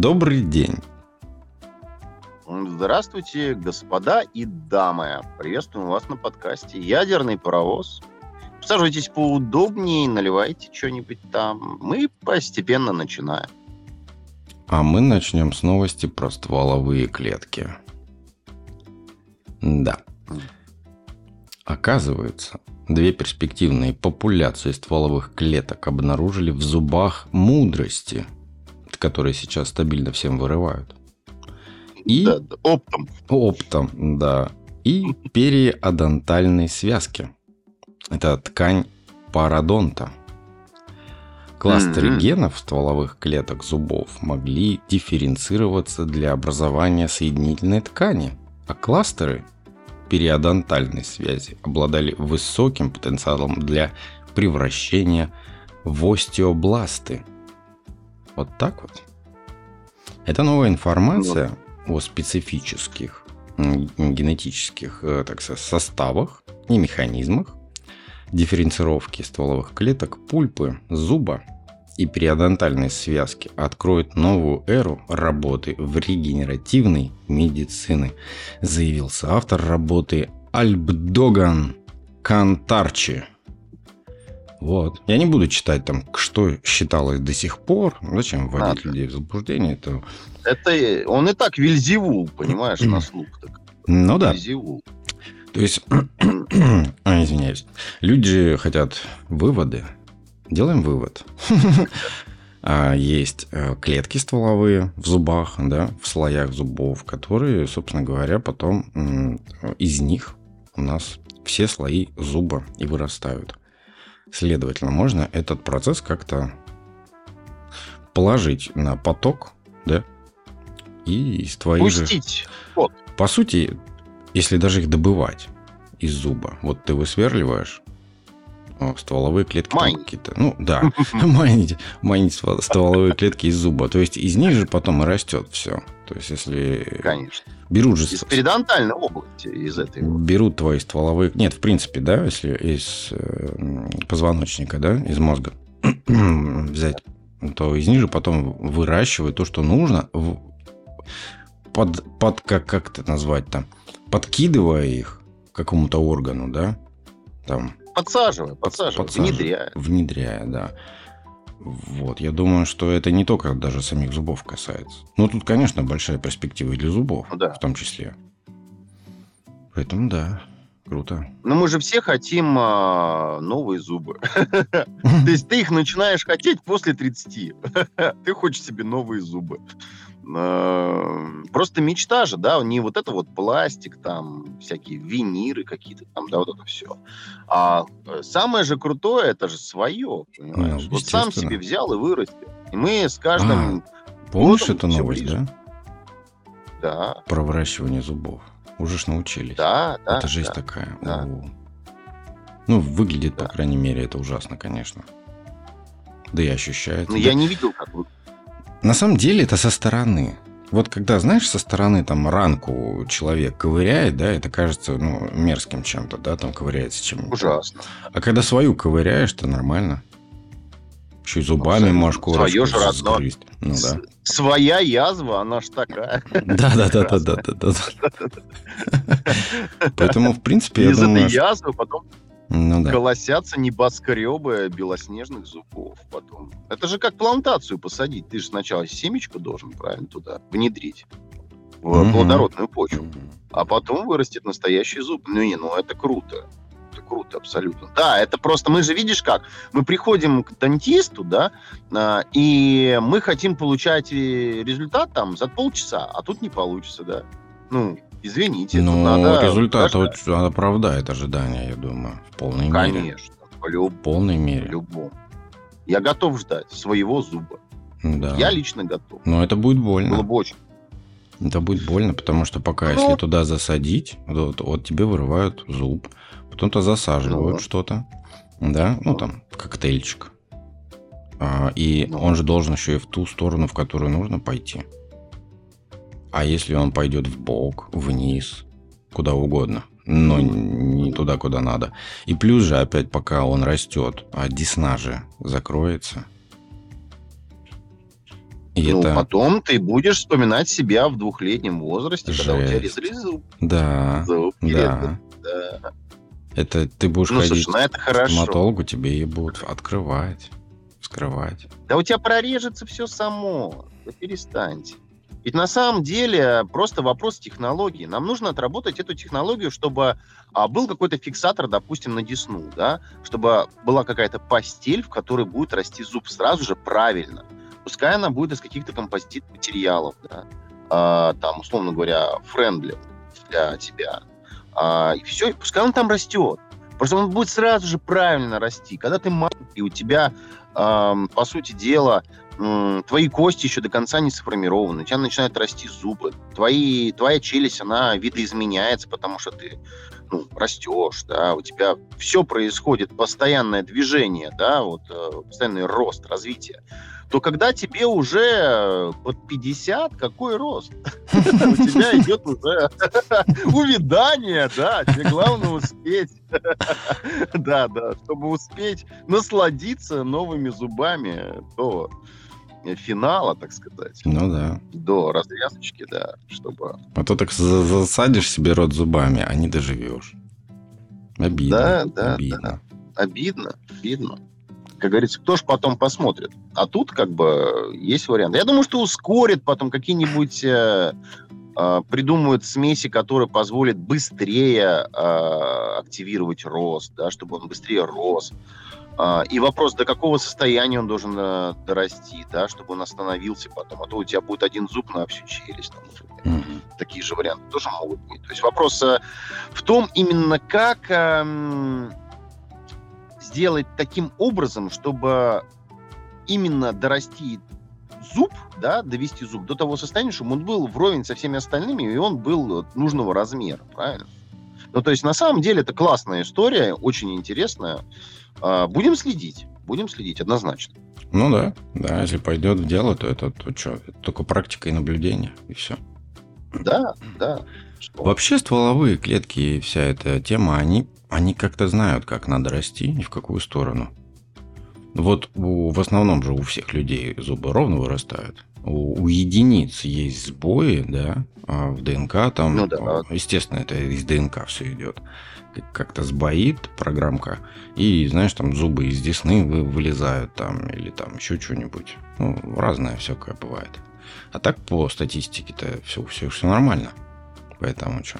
Добрый день. Здравствуйте, господа и дамы. Приветствуем вас на подкасте «Ядерный паровоз». Саживайтесь поудобнее, наливайте что-нибудь там. Мы постепенно начинаем. А мы начнем с новости про стволовые клетки. Да. Оказывается, две перспективные популяции стволовых клеток обнаружили в зубах мудрости, которые сейчас стабильно всем вырывают. И да, оптом. Оптом, да. И периодонтальной связки. Это ткань пародонта. Кластеры mm-hmm. генов стволовых клеток зубов могли дифференцироваться для образования соединительной ткани, а кластеры периодонтальной связи обладали высоким потенциалом для превращения в остеобласты. Вот так вот. Это новая информация вот. о специфических генетических э, так сказать, составах и механизмах дифференцировки стволовых клеток пульпы, зуба и периодонтальной связки откроет новую эру работы в регенеративной медицины, заявился автор работы Альбдоган Кантарчи. Вот. Я не буду читать там, что считалось до сих пор. Зачем вводить Надо. людей в заблуждение? Это... это он и так Вильзевул, понимаешь, на слух. Так. Ну да. Вильзевул. То есть, а, извиняюсь, люди хотят выводы, Делаем вывод. А, есть э, клетки стволовые в зубах, да, в слоях зубов, которые, собственно говоря, потом из них у нас все слои зуба и вырастают. Следовательно, можно этот процесс как-то положить на поток, да, и из твоих Пустить. же... Вот. По сути, если даже их добывать из зуба, вот ты высверливаешь стволовые клетки какие-то. Ну, да, майнить, майнить стволовые клетки из зуба. То есть из них же потом и растет все. То есть если... Конечно. Берут же... Из перидонтальной области, из этой. Берут твои стволовые... Нет, в принципе, да, если из э, позвоночника, да, из мозга взять, то из них же потом выращивают то, что нужно, под, под как, как это назвать там, подкидывая их какому-то органу, да, там, Подсаживая, подсаживая, подсаживая внедряя. Внедряя, да. Вот, я думаю, что это не только даже самих зубов касается. Но тут, конечно, большая перспектива и для зубов, ну да. в том числе. Поэтому да, круто. Но мы же все хотим а, новые зубы. То есть ты их начинаешь хотеть после 30. Ты хочешь себе новые зубы. Э, просто мечта же, да, не вот это вот пластик, там, всякие виниры какие-то, там, да, вот это все. А э, самое же крутое, это же свое, понимаешь? Ну, вот сам себе взял и вырастил. И мы с каждым... А, помнишь эту новость, ближе. да? Да. Про выращивание зубов. Уже ж научились. Да, да. Это жизнь да, такая. Да. Ну, выглядит, да. по крайней мере, это ужасно, конечно. Да и ощущается. Ну, да. я не видел, как вы на самом деле это со стороны. Вот когда, знаешь, со стороны там ранку человек ковыряет, да, это кажется, ну, мерзким чем-то, да, там ковыряется чем-то. Ужасно. А когда свою ковыряешь, то нормально. Еще и зубами ну, можешь Свое же родно. Ну, да. Своя язва, она ж такая. Да, да, да, да, да, да, да. Поэтому, в принципе, я думаю... Из этой язвы потом ну, да. колосятся небоскребы белоснежных зубов потом. Это же как плантацию посадить. Ты же сначала семечку должен правильно туда внедрить в угу. плодородную почву. Угу. А потом вырастет настоящий зуб. Ну не, ну это круто. Это круто, абсолютно. Да, это просто, мы же, видишь как, мы приходим к дантисту, да, а, и мы хотим получать э, результат там за полчаса, а тут не получится, да. Ну, Извините, ну, надо результат вот оправдает ожидания, я думаю, в полной Конечно, мере. Конечно, в люб... полной мере. В любом. Я готов ждать своего зуба. Да. Я лично готов. Но это будет больно. Было бы очень. Это будет больно, потому что пока, ну, если туда засадить, вот, вот тебе вырывают зуб, потом-то засаживают ну, что-то, да, ну, ну там коктейльчик. А, и ну, он же должен еще и в ту сторону, в которую нужно пойти. А если он пойдет в бок, вниз, куда угодно, но не туда, куда надо. И плюс же опять, пока он растет, а десна же закроется. И ну, это... потом ты будешь вспоминать себя в двухлетнем возрасте, Жесть. когда у тебя резали зуб. Да, зуб да. да. Это ты будешь ну, ходить слушай, ну, это к хорошо. стоматологу, тебе и будут открывать, вскрывать. Да у тебя прорежется все само. Да перестаньте. Ведь на самом деле просто вопрос технологии. Нам нужно отработать эту технологию, чтобы а, был какой-то фиксатор, допустим, на десну, да, чтобы была какая-то постель, в которой будет расти зуб сразу же правильно. Пускай она будет из каких-то композитных материалов, да, а, там, условно говоря, френдли для тебя. А, и все, и пускай он там растет. Просто он будет сразу же правильно расти. Когда ты маленький, у тебя, э, по сути дела, твои кости еще до конца не сформированы, у тебя начинают расти зубы, твои, твоя челюсть, она видоизменяется, потому что ты ну, растешь, да, у тебя все происходит, постоянное движение, да, вот, э, постоянный рост, развитие то когда тебе уже э, под 50, какой рост? У тебя идет уже увядание, да, тебе главное успеть. Да, да, чтобы успеть насладиться новыми зубами до финала, так сказать. Ну да. До развязочки, да, чтобы... А то так засадишь себе рот зубами, а не доживешь. Обидно. Да, да, обидно. Да. Обидно, обидно как говорится, кто ж потом посмотрит. А тут как бы есть вариант. Я думаю, что ускорит потом какие-нибудь э, э, придумают смеси, которые позволят быстрее э, активировать рост, да, чтобы он быстрее рос. Э, и вопрос, до какого состояния он должен э, дорасти, да, чтобы он остановился потом. А то у тебя будет один зуб на всю челюсть. Там, mm-hmm. Такие же варианты тоже могут быть. То есть вопрос э, в том именно, как... Э, сделать таким образом, чтобы именно дорасти зуб, да, довести зуб до того состояния, чтобы он был вровень со всеми остальными, и он был нужного размера, правильно? Ну, то есть, на самом деле, это классная история, очень интересная. А, будем следить, будем следить, однозначно. Ну да, да, если пойдет в дело, то это то что, это только практика и наблюдение, и все. Да, да. Что? Вообще стволовые клетки и вся эта тема, они они как-то знают, как надо расти и в какую сторону. Вот у, в основном же у всех людей зубы ровно вырастают. У, у единиц есть сбои, да, а в ДНК там, ну, да. естественно, это из ДНК все идет. Как-то сбоит программка, и, знаешь, там зубы из десны вы, вылезают там, или там еще что-нибудь. Ну, разное всякое бывает. А так по статистике-то все, все, все нормально. Поэтому что?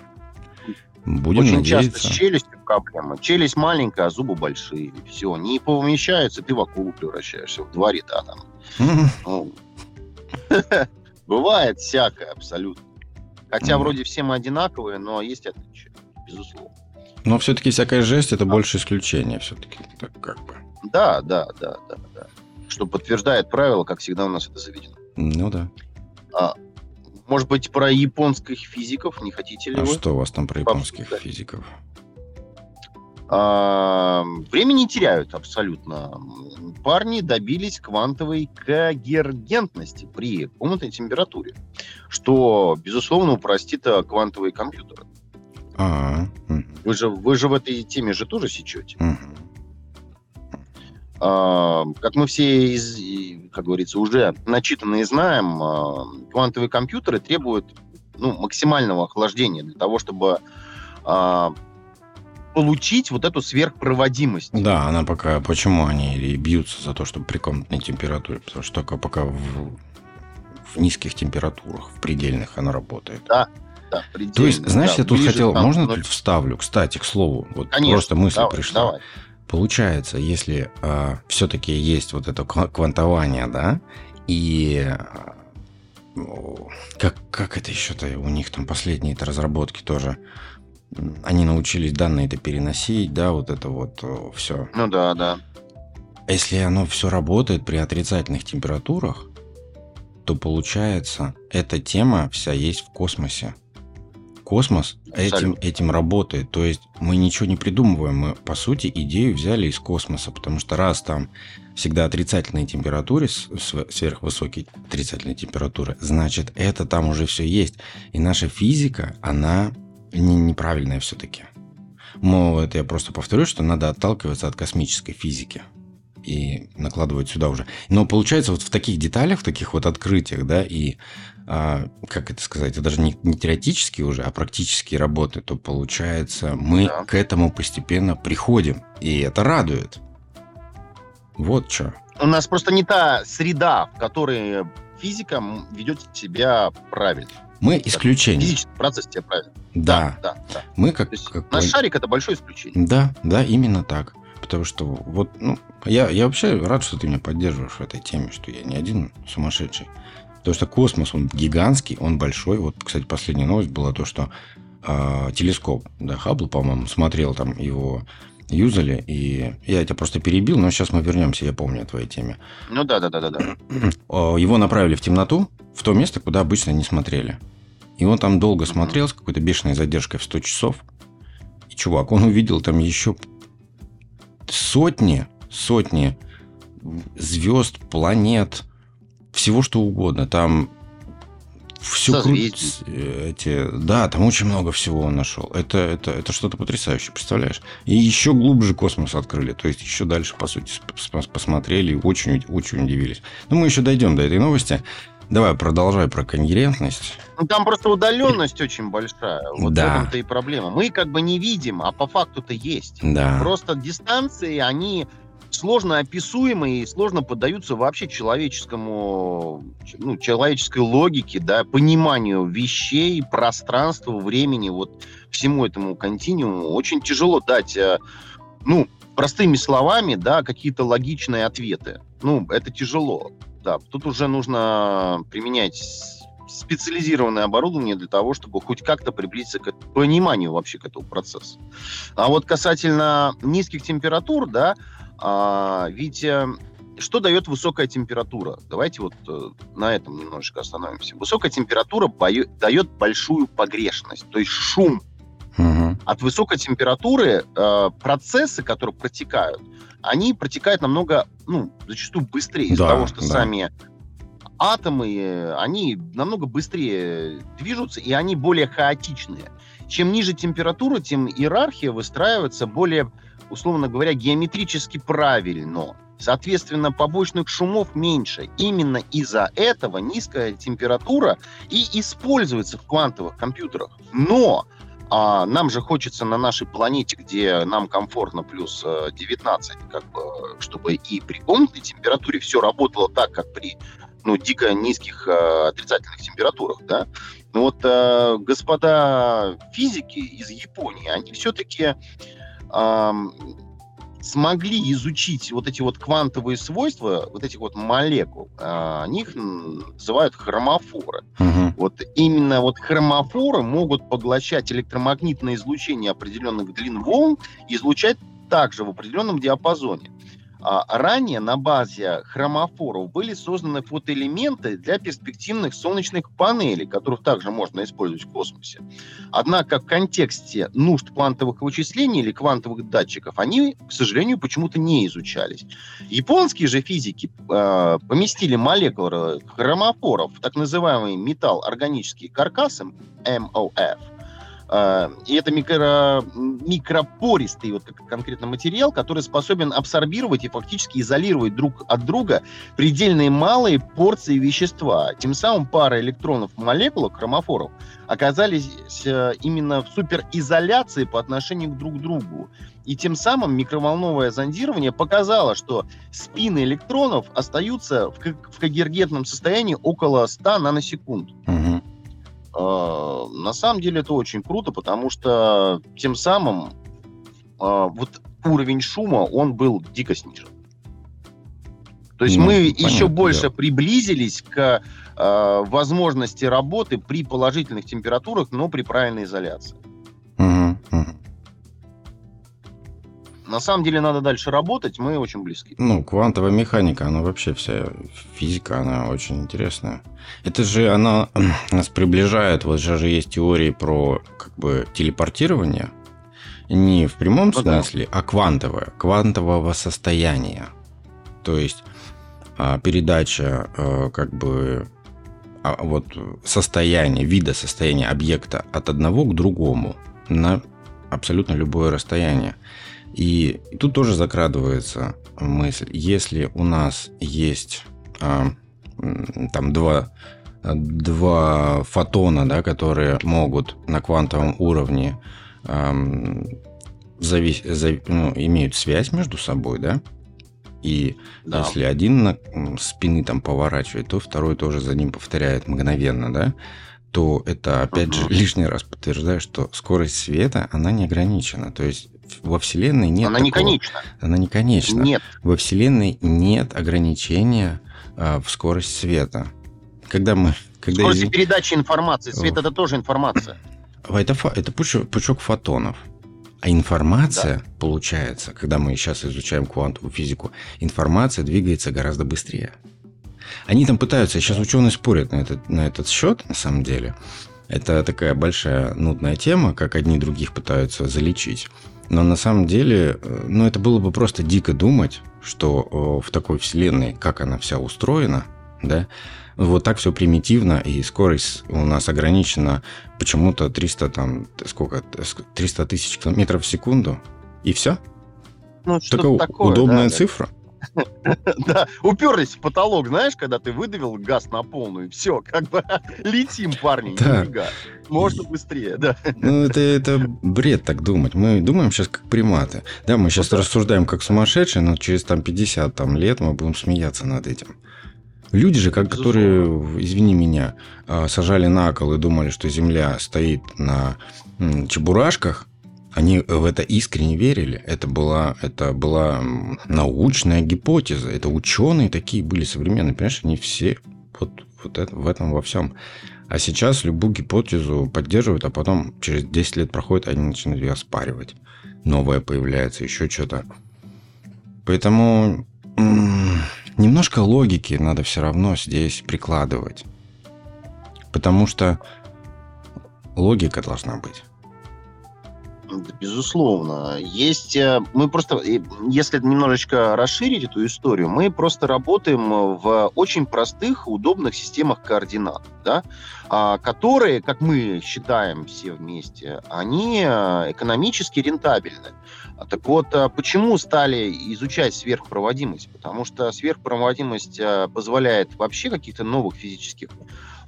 Будем Очень надеяться. часто с челюстью проблема. Челюсть маленькая, а зубы большие. Все, не помещаются, ты в акулу превращаешься в два ряда там. Ну, бывает всякое абсолютно. Хотя вроде все мы одинаковые, но есть отличия, безусловно. Но все-таки всякая жесть это больше исключение все-таки. Так как бы. Да, да, да, да, да. Что подтверждает правило, как всегда у нас это заведено. Ну да. А, может быть, про японских физиков не хотите ли а вы? что у вас там про японских Пап, физиков? А, время не теряют абсолютно. Парни добились квантовой когергентности при комнатной температуре, что, безусловно, упростит э, квантовые компьютеры. А, вы же, вы же в этой теме же тоже сечете. Угу. А, как мы все, из, как говорится, уже начитанные знаем, а, квантовые компьютеры требуют ну, максимального охлаждения для того, чтобы а, получить вот эту сверхпроводимость. Да, она пока... Почему они бьются за то, чтобы при комнатной температуре? Потому что только пока в, в низких температурах, в предельных она работает. Да, да, То есть, знаешь, да, я тут хотел... Там, можно тут вставлю? Кстати, к слову, вот Конечно, просто мысль давай, пришла. Давай. Получается, если э, все-таки есть вот это квантование, да, и э, как, как это еще-то у них там последние -то разработки тоже, они научились данные-то переносить, да, вот это вот все. Ну да, да. Если оно все работает при отрицательных температурах, то получается, эта тема вся есть в космосе космос этим, этим работает. То есть мы ничего не придумываем. Мы, по сути, идею взяли из космоса. Потому что раз там всегда отрицательные температуры, сверхвысокие отрицательные температуры, значит, это там уже все есть. И наша физика, она не, неправильная все-таки. Мол, это я просто повторю, что надо отталкиваться от космической физики. и накладывают сюда уже. Но получается вот в таких деталях, в таких вот открытиях, да, и как это сказать, это даже не, не теоретические уже, а практические работы, то получается мы да. к этому постепенно приходим, и это радует. Вот что. У нас просто не та среда, в которой физика ведет себя правильно. Мы исключение. Физический процесс тебя правильно. Да. да, да, да. Мы как, как... Наш шарик это большое исключение. Да, да, именно так. Потому что вот, ну, я, я вообще рад, что ты меня поддерживаешь в этой теме, что я не один сумасшедший. Потому что космос, он гигантский, он большой. Вот, кстати, последняя новость была то, что э, телескоп, да, Хаббл, по-моему, смотрел там его юзали, и я тебя просто перебил, но сейчас мы вернемся, я помню о твоей теме. Ну да, да, да, да, да. Его направили в темноту, в то место, куда обычно не смотрели. И он там долго смотрел с какой-то бешеной задержкой в 100 часов. И, чувак, он увидел там еще сотни, сотни звезд, планет, всего что угодно. Там все крутится. Эти, да, там очень много всего он нашел. Это, это, это что-то потрясающее, представляешь? И еще глубже космос открыли. То есть еще дальше, по сути, посмотрели и очень, очень удивились. Но мы еще дойдем до этой новости. Давай, продолжай про конкурентность. Ну, там просто удаленность очень большая. Вот да. в этом-то и проблема. Мы как бы не видим, а по факту-то есть. Да. Просто дистанции, они сложно описуемые и сложно поддаются вообще человеческому, ну, человеческой логике, да, пониманию вещей, пространства, времени, вот всему этому континууму очень тяжело дать, э, ну, простыми словами, да, какие-то логичные ответы. Ну, это тяжело. Да, тут уже нужно применять специализированное оборудование для того, чтобы хоть как-то приблизиться к пониманию вообще к этому процессу. А вот касательно низких температур, да, а, ведь что дает высокая температура? Давайте вот э, на этом немножечко остановимся. Высокая температура бою, дает большую погрешность, то есть шум. Угу. От высокой температуры э, процессы, которые протекают, они протекают намного, ну, зачастую быстрее из-за того, что да. сами атомы, они намного быстрее движутся, и они более хаотичные. Чем ниже температура, тем иерархия выстраивается более, условно говоря, геометрически правильно. Соответственно, побочных шумов меньше. Именно из-за этого низкая температура и используется в квантовых компьютерах. Но а нам же хочется на нашей планете, где нам комфортно плюс 19, э, как бы, чтобы и при комнатной температуре все работало так, как при ну, дико низких э, отрицательных температурах, да. Но вот э, господа физики из Японии, они все-таки э, смогли изучить вот эти вот квантовые свойства, вот этих вот молекул, э, они их называют хромофоры. Угу. Вот именно вот хромофоры могут поглощать электромагнитное излучение определенных длин волн и излучать также в определенном диапазоне. А ранее на базе хромофоров были созданы фотоэлементы для перспективных солнечных панелей, которых также можно использовать в космосе. Однако в контексте нужд квантовых вычислений или квантовых датчиков они, к сожалению, почему-то не изучались. Японские же физики э, поместили молекулы хромофоров в так называемый металл органические каркасы, MOF, а, и это микро, микропористый вот конкретно материал, который способен абсорбировать и фактически изолировать друг от друга предельные малые порции вещества. Тем самым пара электронов в хромофоров оказались э, именно в суперизоляции по отношению к друг другу. И тем самым микроволновое зондирование показало, что спины электронов остаются в, в когергентном состоянии около 100 наносекунд. Угу. А, на самом деле это очень круто, потому что тем самым а, вот уровень шума, он был дико снижен. То есть ну, мы понятно, еще больше да. приблизились к э, возможности работы при положительных температурах, но при правильной изоляции. На самом деле надо дальше работать, мы очень близки. Ну, квантовая механика, она вообще вся физика, она очень интересная. Это же она нас приближает, вот же есть теории про как бы телепортирование, не в прямом ну, смысле, да. а квантовое, квантового состояния. То есть а, передача а, как бы а, вот состояния, вида состояния объекта от одного к другому на абсолютно любое расстояние. И тут тоже закрадывается мысль, если у нас есть а, там два, два фотона, да, которые могут на квантовом уровне а, завис, зав, ну, имеют связь между собой, да, и да. если один на спины там поворачивает, то второй тоже за ним повторяет мгновенно, да, то это опять угу. же лишний раз подтверждает, что скорость света она не ограничена. То есть во Вселенной нет. Она не конечна. Она не конечна. Нет. Во Вселенной нет ограничения а, в скорость света. Когда мы. Когда скорость из... передачи информации. Свет это тоже информация. Это, это пучок, пучок фотонов. А информация, да. получается, когда мы сейчас изучаем квантовую физику, информация двигается гораздо быстрее. Они там пытаются, сейчас ученые спорят на этот, на этот счет, на самом деле. Это такая большая нудная тема, как одни других пытаются залечить. Но на самом деле, э, ну, это было бы просто дико думать, что в такой вселенной, как она вся устроена, да, вот так все примитивно, и скорость у нас ограничена почему-то 300, там, сколько, 300 тысяч километров в секунду, и все. Ну, Такая такое, удобная да, цифра. Да, уперлись в потолок, знаешь, когда ты выдавил газ на полную, все, как бы летим, парни, да. Можно быстрее, да. Ну, это, это бред так думать. Мы думаем сейчас как приматы. Да, мы сейчас ну, рассуждаем как сумасшедшие, но через там 50 там, лет мы будем смеяться над этим. Люди же, как, которые, извини меня, а, сажали на кол и думали, что Земля стоит на чебурашках, они в это искренне верили. Это была, это была научная гипотеза. Это ученые такие были современные. Понимаешь, они все вот, вот это, в этом во всем. А сейчас любую гипотезу поддерживают, а потом через 10 лет проходит, они начинают ее оспаривать. Новое появляется, еще что-то. Поэтому немножко логики надо все равно здесь прикладывать. Потому что логика должна быть. Безусловно. Есть, э, мы просто, э, если немножечко расширить эту историю, мы просто работаем в очень простых, удобных системах координат, да, а, которые, как мы считаем все вместе, они э, экономически рентабельны. Так вот, почему стали изучать сверхпроводимость? Потому что сверхпроводимость позволяет вообще каких-то новых физических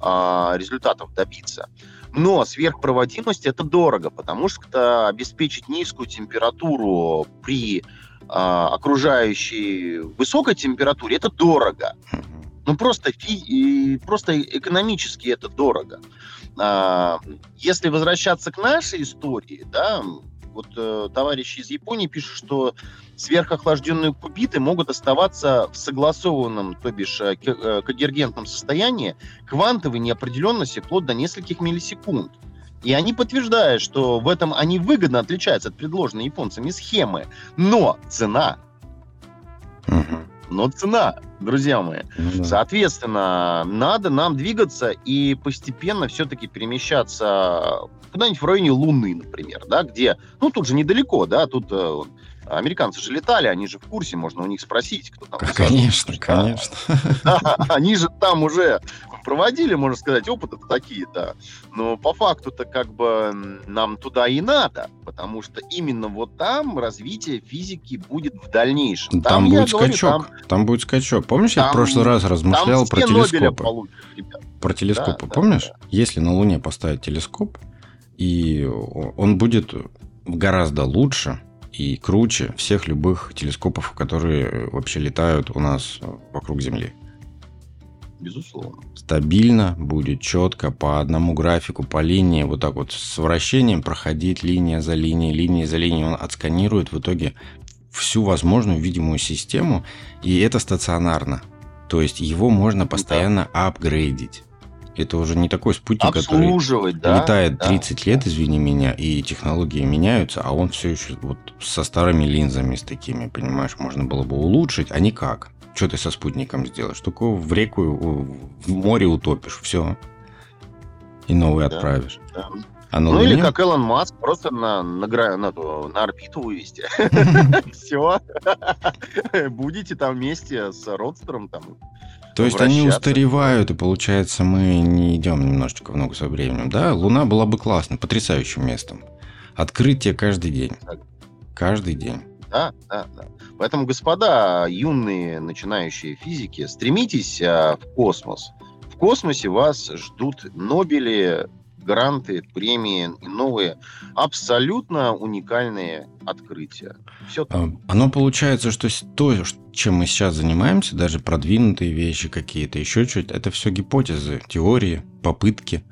а, результатов добиться. Но сверхпроводимость это дорого, потому что обеспечить низкую температуру при э, окружающей высокой температуре это дорого. Ну просто, фи- просто экономически это дорого. А, если возвращаться к нашей истории, да, вот э, товарищи из Японии пишут, что сверхохлажденные кубиты могут оставаться в согласованном, то бишь э, э, конвергентном состоянии квантовой неопределенности вплоть до нескольких миллисекунд. И они подтверждают, что в этом они выгодно отличаются от предложенной японцами схемы. Но цена. Но цена, друзья мои. Ну, да. Соответственно, надо нам двигаться и постепенно все-таки перемещаться куда-нибудь в районе Луны, например, да, где, ну, тут же недалеко, да, тут э, Американцы же летали, они же в курсе, можно у них спросить, кто там. Конечно, конечно. они же там уже проводили, можно сказать, опыты такие, да. Но по факту-то как бы нам туда и надо, потому что именно вот там развитие физики будет в дальнейшем. Там, там будет скачок. Говорю, там, там будет скачок. Помнишь, там, я в прошлый раз размышлял про телескопы? Получат, про телескопы, да, помнишь? Да, да. Если на Луне поставить телескоп, и он будет гораздо лучше, и круче всех любых телескопов, которые вообще летают у нас вокруг Земли. Безусловно. Стабильно будет четко по одному графику, по линии, вот так вот с вращением проходить линия за линией, линия за линией. Он отсканирует в итоге всю возможную видимую систему, и это стационарно. То есть его можно постоянно да. апгрейдить. Это уже не такой спутник, который да, летает 30 да, лет, извини меня, и технологии меняются, а он все еще вот со старыми линзами, с такими, понимаешь, можно было бы улучшить, а никак. Что ты со спутником сделаешь? Только в реку, в море утопишь, все. И новый да, отправишь. Да. А ну или как Элон Маск, просто на, на, на, на, орбиту вывести. Все. Будете там вместе с родстером там то есть они устаревают, и получается мы не идем немножечко в ногу со временем. Да, Луна была бы классно, потрясающим местом. Открытие каждый день. Каждый день. Да, да, да. Поэтому, господа, юные начинающие физики, стремитесь а, в космос. В космосе вас ждут Нобели, гранты, премии и новые абсолютно уникальные открытия. Все а, Оно получается, что то, чем мы сейчас занимаемся, даже продвинутые вещи какие-то, еще чуть, это все гипотезы, теории, попытки.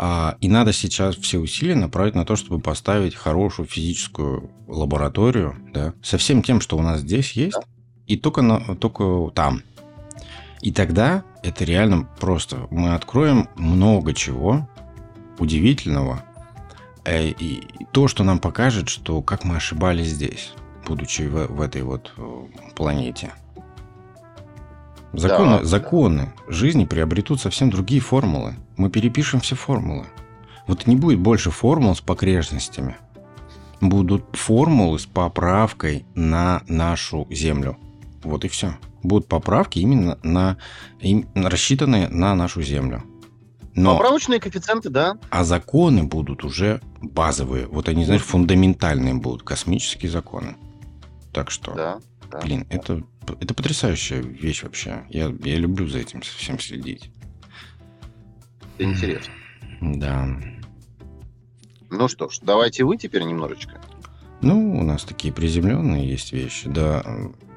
А, и надо сейчас все усилия направить на то, чтобы поставить хорошую физическую лабораторию, да, со всем тем, что у нас здесь есть, да. и только, на, только там. И тогда это реально просто. Мы откроем много чего, удивительного. Э, и то, что нам покажет, что как мы ошибались здесь, будучи в, в этой вот э, планете. Законы, да, законы жизни приобретут совсем другие формулы. Мы перепишем все формулы. Вот не будет больше формул с погрешностями. Будут формулы с поправкой на нашу Землю. Вот и все. Будут поправки именно на, им, рассчитанные на нашу Землю. Но, Поправочные коэффициенты, да. А законы будут уже базовые. Вот они, знаешь, фундаментальные будут. Космические законы. Так что, да, да, блин, да. Это, это потрясающая вещь вообще. Я, я люблю за этим всем следить. Это интересно. Да. Ну что ж, давайте вы теперь немножечко. Ну, у нас такие приземленные есть вещи. До,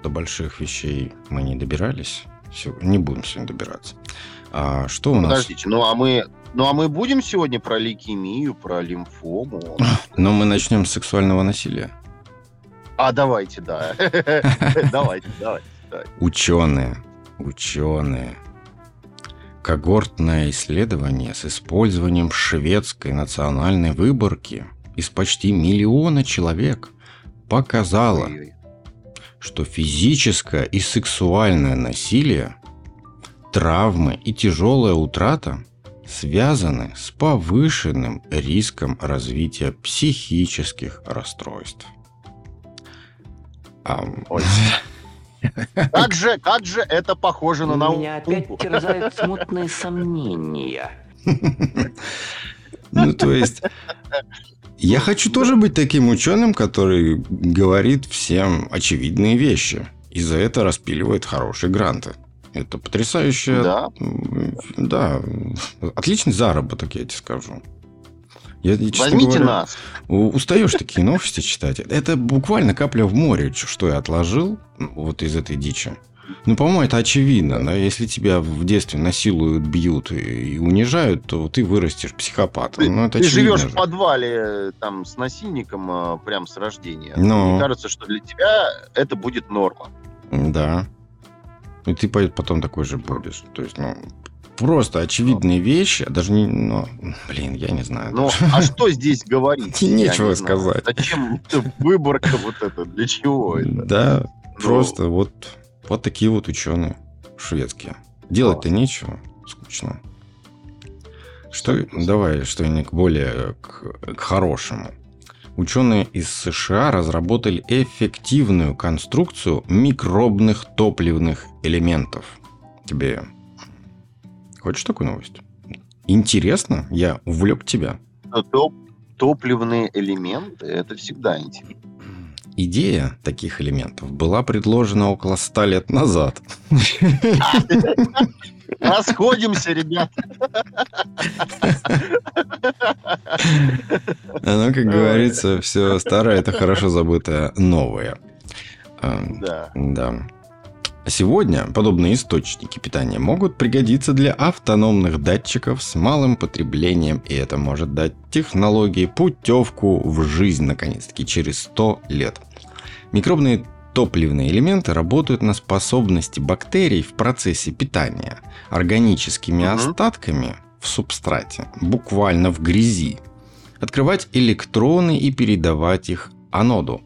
до больших вещей мы не добирались. Все, не будем сегодня добираться. А что у нас? Подождите, ну а мы, ну а мы будем сегодня про лейкемию, про лимфому? Но мы начнем с сексуального насилия. А давайте, да. Давайте, давайте. Ученые, ученые. Когортное исследование с использованием шведской национальной выборки из почти миллиона человек показало, что физическое и сексуальное насилие Травмы и тяжелая утрата связаны с повышенным риском развития психических расстройств. А... Как же, как же это похоже на науку? Меня опять терзают смутные сомнения. Ну, то есть, я хочу тоже быть таким ученым, который говорит всем очевидные вещи. И за это распиливает хорошие гранты. Это потрясающе. Да. Да. Отличный заработок, я тебе скажу. Я, Возьмите говоря, нас. Устаешь такие новости читать. Это буквально капля в море, что я отложил вот из этой дичи. Ну, по-моему, это очевидно. Да? Если тебя в детстве насилуют, бьют и унижают, то ты вырастешь психопатом. Ты, ну, это ты живешь же. в подвале там, с насильником а, прям с рождения. Но... Мне кажется, что для тебя это будет норма. Да. И ты потом такой же будешь. То есть, ну, просто очевидные ну. вещи, даже не, ну, блин, я не знаю. Ну, а что здесь говорить? Нечего сказать. Зачем выборка вот это? Для чего это? Да, ну. просто вот, вот такие вот ученые шведские. Делать-то нечего, скучно. Что, давай что-нибудь более к, к хорошему. Ученые из США разработали эффективную конструкцию микробных топливных элементов. Тебе хочешь такую новость? Интересно? Я увлек тебя. Топ топливные элементы – это всегда интересно. Идея таких элементов была предложена около ста лет назад. Расходимся, ребят. Ну, как говорится, все старое – это хорошо забытое новое. Да. Да. Сегодня подобные источники питания могут пригодиться для автономных датчиков с малым потреблением, и это может дать технологии путевку в жизнь, наконец-таки, через 100 лет. Микробные Топливные элементы работают на способности бактерий в процессе питания органическими угу. остатками в субстрате, буквально в грязи, открывать электроны и передавать их аноду.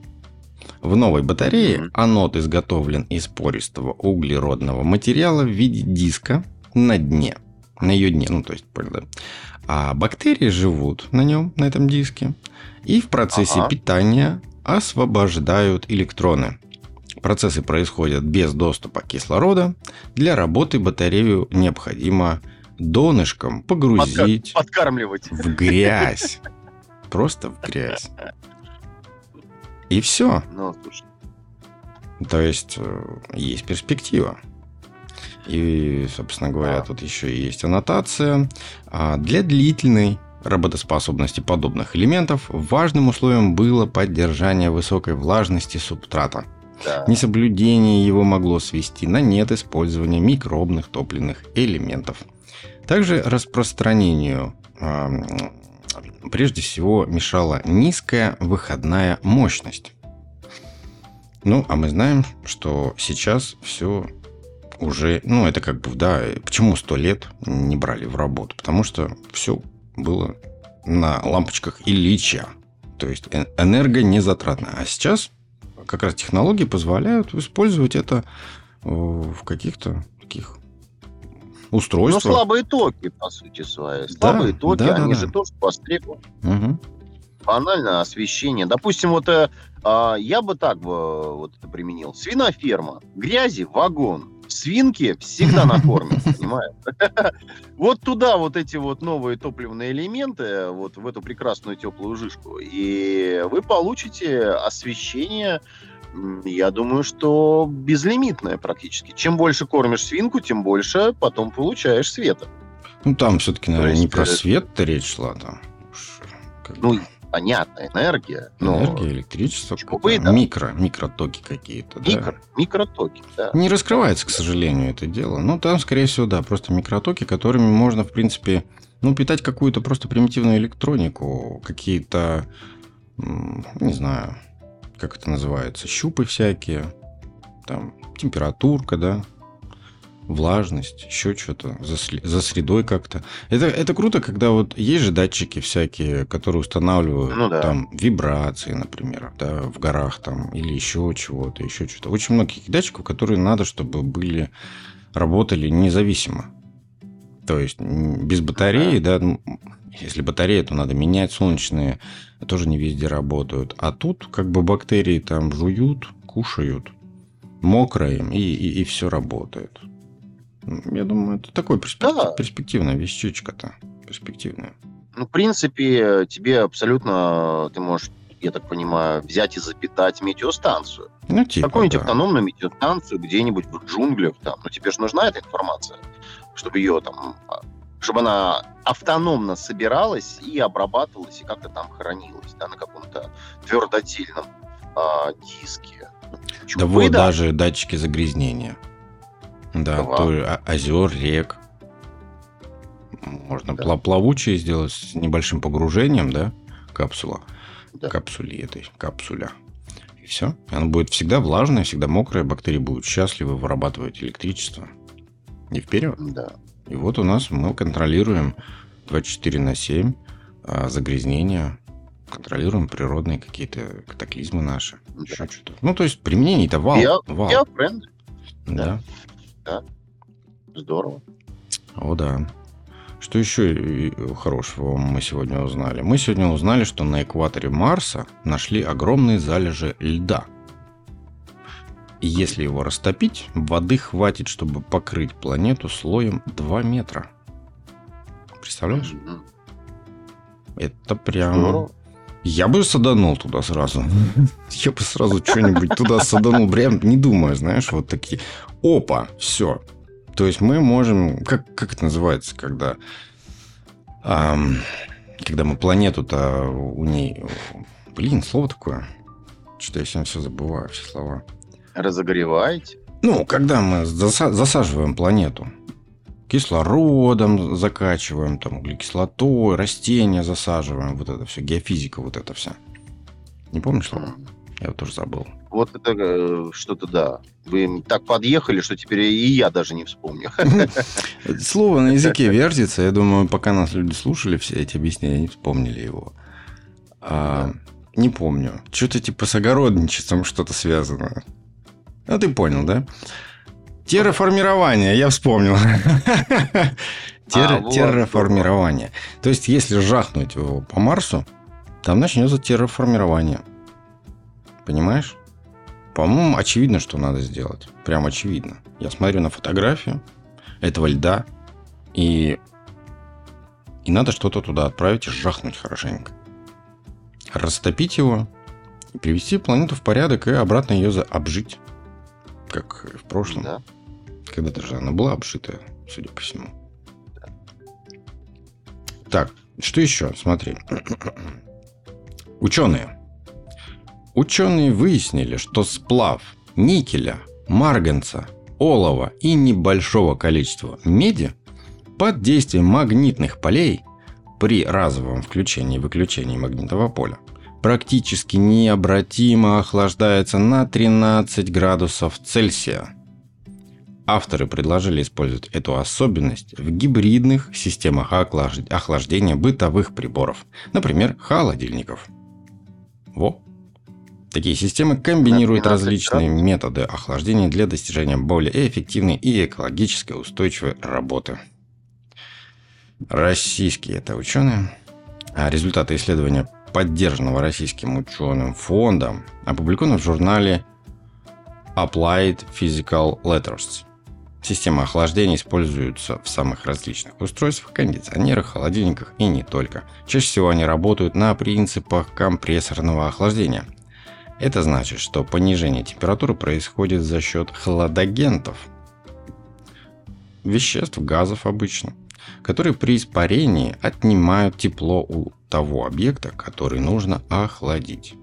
В новой батарее анод изготовлен из пористого углеродного материала в виде диска на дне. На ее дне, ну то есть, да. А бактерии живут на нем, на этом диске, и в процессе ага. питания освобождают электроны. Процессы происходят без доступа кислорода. Для работы батарею необходимо донышком погрузить Подка- подкармливать в грязь. Просто в грязь. И все. Ну, слушай, То есть э, есть перспектива. И, собственно говоря, тут еще и есть аннотация. А для длительной работоспособности подобных элементов важным условием было поддержание высокой влажности субстрата. Да. Несоблюдение его могло свести на нет использования микробных топливных элементов. Также распространению прежде всего мешала низкая выходная мощность. Ну, а мы знаем, что сейчас все уже, ну, это как бы, да, почему сто лет не брали в работу? Потому что все было на лампочках Ильича. То есть энерго не затратно. А сейчас как раз технологии позволяют использовать это в каких-то таких устройствах. Ну, слабые токи, по сути своей. Слабые да, токи, да, они да, же да. тоже востребованы. Угу. Банально освещение. Допустим, вот э, а, я бы так бы вот это применил. Свиноферма, грязи, вагон свинки всегда накормят, понимаешь? Вот туда вот эти вот новые топливные элементы, вот в эту прекрасную теплую жижку, и вы получите освещение, я думаю, что безлимитное практически. Чем больше кормишь свинку, тем больше потом получаешь света. Ну, там все-таки, наверное, не про э, свет-то речь шла там. Ну, понятная энергия. Но... Энергия, электричество, Чубы, да. микро, микротоки какие-то. Микро, да. Микротоки, да. Не раскрывается, к сожалению, это дело. Ну, там, скорее всего, да, просто микротоки, которыми можно, в принципе, ну, питать какую-то просто примитивную электронику, какие-то, не знаю, как это называется, щупы всякие, там, температурка, да, влажность, еще что-то, за, за средой как-то. Это, это круто, когда вот есть же датчики всякие, которые устанавливают ну, да. там вибрации, например, да, в горах там, или еще чего-то, еще что-то. Очень много датчиков, которые надо, чтобы были, работали независимо. То есть без батареи, да, если батарея, то надо менять солнечные, тоже не везде работают. А тут как бы бактерии там жуют, кушают, мокрое им, и, и, и все работает. Я думаю, это такой перспектив, да. перспективная вещичка-то. Перспективная. Ну, в принципе, тебе абсолютно, ты можешь, я так понимаю, взять и запитать метеостанцию. Ну, типа, Какую-нибудь да. автономную метеостанцию где-нибудь в джунглях там. Ну, тебе же нужна эта информация, чтобы ее там а, чтобы она автономно собиралась и обрабатывалась, и как-то там хранилась, да, на каком-то твердотельном а, диске. Чубы, да вот да? даже датчики загрязнения. Да, Ага. то озер, рек. Можно Да. плавучие сделать с небольшим погружением, да, капсула. Да. Капсули этой, капсуля. И все. И оно будет всегда влажное, всегда мокрое, бактерии будут счастливы вырабатывать электричество. И вперед. Да. И вот у нас мы контролируем 24 на 7 а, загрязнения, контролируем природные какие-то катаклизмы наши. Еще что-то. Ну, то есть применение-то вал. Я, вал. я friend. Да. Да. Здорово. О, да. Что еще хорошего мы сегодня узнали? Мы сегодня узнали, что на экваторе Марса нашли огромные залежи льда. И если его растопить, воды хватит, чтобы покрыть планету слоем 2 метра. Представляешь? Mm-hmm. Это прям... Здорово. Я бы саданул туда сразу. Я бы сразу что-нибудь туда саданул, прям не думая, знаешь, вот такие. Опа, все. То есть мы можем... Как, как это называется, когда... Эм, когда мы планету-то у ней... Блин, слово такое. Что я сегодня все забываю, все слова. Разогреваете? Ну, когда мы засаживаем планету кислородом закачиваем, там, углекислотой, растения засаживаем, вот это все, геофизика вот это вся. Не помнишь слово? Я тоже забыл. Вот это э, что-то да. Вы так подъехали, что теперь и я даже не вспомню. Слово на языке вертится. Я думаю, пока нас люди слушали все эти объяснения, не вспомнили его. А, не помню. Что-то типа с огородничеством что-то связано. Ну, ты понял, да? Терраформирование, я вспомнил. А, терраформирование. То есть, если жахнуть его по Марсу, там начнется терраформирование. Понимаешь? По-моему, очевидно, что надо сделать. Прям очевидно. Я смотрю на фотографию этого льда, и, и надо что-то туда отправить и жахнуть хорошенько. Растопить его, и привести планету в порядок и обратно ее обжить. Как в прошлом. Да. Когда-то же она была обшита, судя по всему. Да. Так, что еще? Смотри. Ученые. Ученые выяснили, что сплав никеля, марганца, олова и небольшого количества меди под действием магнитных полей при разовом включении и выключении магнитного поля практически необратимо охлаждается на 13 градусов Цельсия. Авторы предложили использовать эту особенность в гибридных системах охлаждения бытовых приборов, например, холодильников. Во! Такие системы комбинируют различные методы охлаждения для достижения более эффективной и экологически устойчивой работы. Российские это ученые. А результаты исследования поддержанного российским ученым фондом, опубликовано в журнале Applied Physical Letters. Система охлаждения используется в самых различных устройствах, кондиционерах, холодильниках и не только. Чаще всего они работают на принципах компрессорного охлаждения. Это значит, что понижение температуры происходит за счет хладагентов, веществ, газов обычно – которые при испарении отнимают тепло у того объекта, который нужно охладить.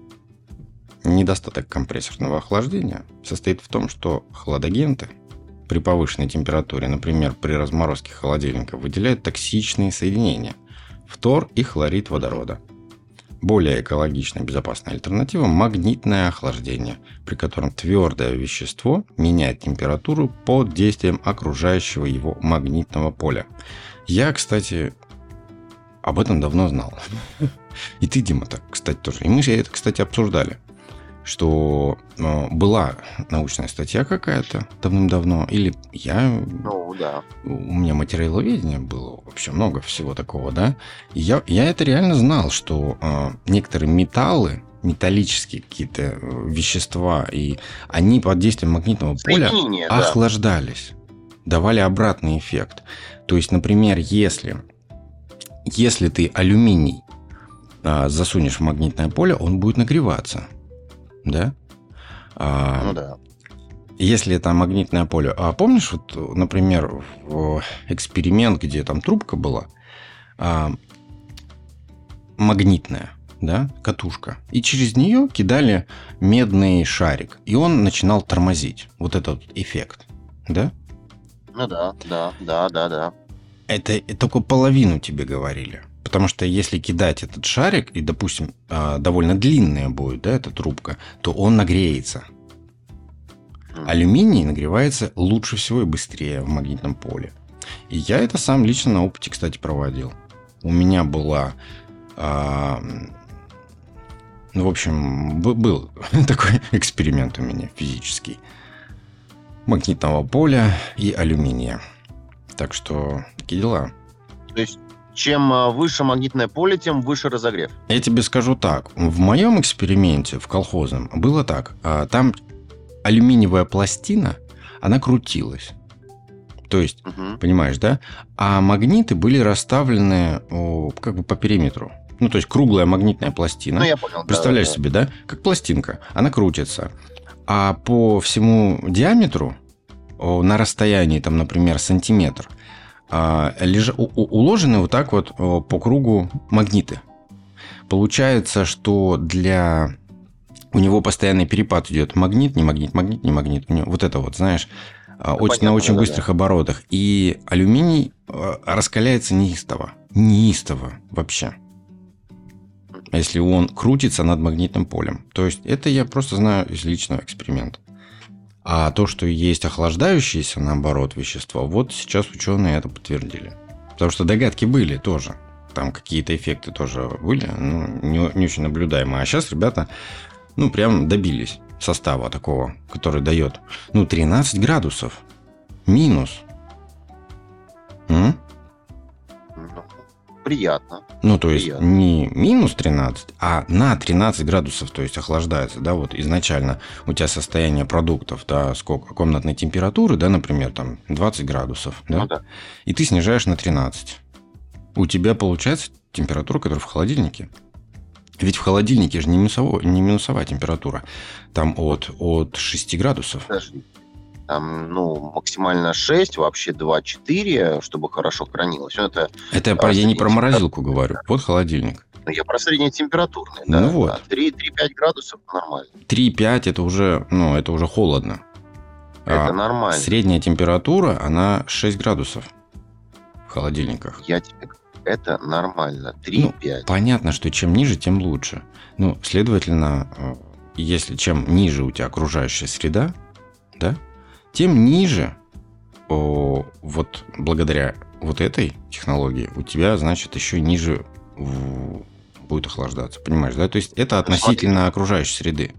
Недостаток компрессорного охлаждения состоит в том, что хладагенты при повышенной температуре, например, при разморозке холодильника, выделяют токсичные соединения – фтор и хлорид водорода. Более экологичная и безопасная альтернатива – магнитное охлаждение, при котором твердое вещество меняет температуру под действием окружающего его магнитного поля. Я, кстати, об этом давно знал. И ты, Дима, так, кстати, тоже. И мы же это, кстати, обсуждали, что э, была научная статья какая-то давным-давно, или я... Ну, да. У меня материаловедение было вообще много всего такого, да. И я, я это реально знал, что э, некоторые металлы, металлические какие-то э, вещества, и они под действием магнитного поля охлаждались, да. давали обратный эффект. То есть, например, если, если ты алюминий а, засунешь в магнитное поле, он будет нагреваться. Да? А, ну да. Если это магнитное поле. А помнишь, вот, например, в эксперимент, где там трубка была, а, магнитная, да, катушка. И через нее кидали медный шарик. И он начинал тормозить. Вот этот эффект. Да? Ну да, да, да, да, да. Это только половину тебе говорили. Потому что если кидать этот шарик, и, допустим, а, довольно длинная будет, да, эта трубка, то он нагреется. Алюминий нагревается лучше всего и быстрее в магнитном поле. И я это сам лично на опыте, кстати, проводил. У меня была... А, ну, в общем, был такой эксперимент у меня физический. Магнитного поля и алюминия. Так что такие дела. То есть чем а, выше магнитное поле, тем выше разогрев. Я тебе скажу так. В моем эксперименте в колхозном было так. А, там алюминиевая пластина, она крутилась. То есть, угу. понимаешь, да? А магниты были расставлены как бы по периметру. Ну, то есть круглая магнитная пластина. Ну, я понял. Представляешь да, да. себе, да? Как пластинка. Она крутится. А по всему диаметру на расстоянии, там, например, сантиметр, а, леж... уложены вот так вот по кругу магниты. Получается, что для... У него постоянный перепад идет. Магнит, не магнит, магнит, не магнит. Вот это вот, знаешь, ну, очень, понятно, на очень да, быстрых да. оборотах. И алюминий раскаляется неистово. Неистово вообще. Если он крутится над магнитным полем. То есть, это я просто знаю из личного эксперимента. А то, что есть охлаждающиеся, наоборот, вещества, вот сейчас ученые это подтвердили. Потому что догадки были тоже. Там какие-то эффекты тоже были, ну, не, не очень наблюдаемые. А сейчас ребята, ну, прям добились состава такого, который дает, ну, 13 градусов. Минус. М? Приятно. Ну, то есть приятно. не минус 13, а на 13 градусов, то есть охлаждается, да, вот изначально у тебя состояние продуктов, да, сколько, комнатной температуры, да, например, там 20 градусов, да, ну, да. и ты снижаешь на 13. У тебя получается температура, которая в холодильнике. Ведь в холодильнике же не, минусово, не минусовая температура. Там от, от 6 градусов. Там, ну, максимально 6, вообще 2-4, чтобы хорошо хранилось. Ну, это это я, я не про морозилку говорю. Вот холодильник. Ну, я про среднетемпературный, да. Ну вот. Да, 3-5 градусов нормально. 3-5 это уже, ну, это уже холодно. Это а нормально. Средняя температура, она 6 градусов в холодильниках. Я тебе это нормально. 3-5. Ну, понятно, что чем ниже, тем лучше. Ну, следовательно, э, если чем ниже у тебя окружающая среда, да, тем ниже о, вот благодаря вот этой технологии у тебя, значит, еще ниже в, будет охлаждаться. Понимаешь, да? То есть это относительно окружающей среды.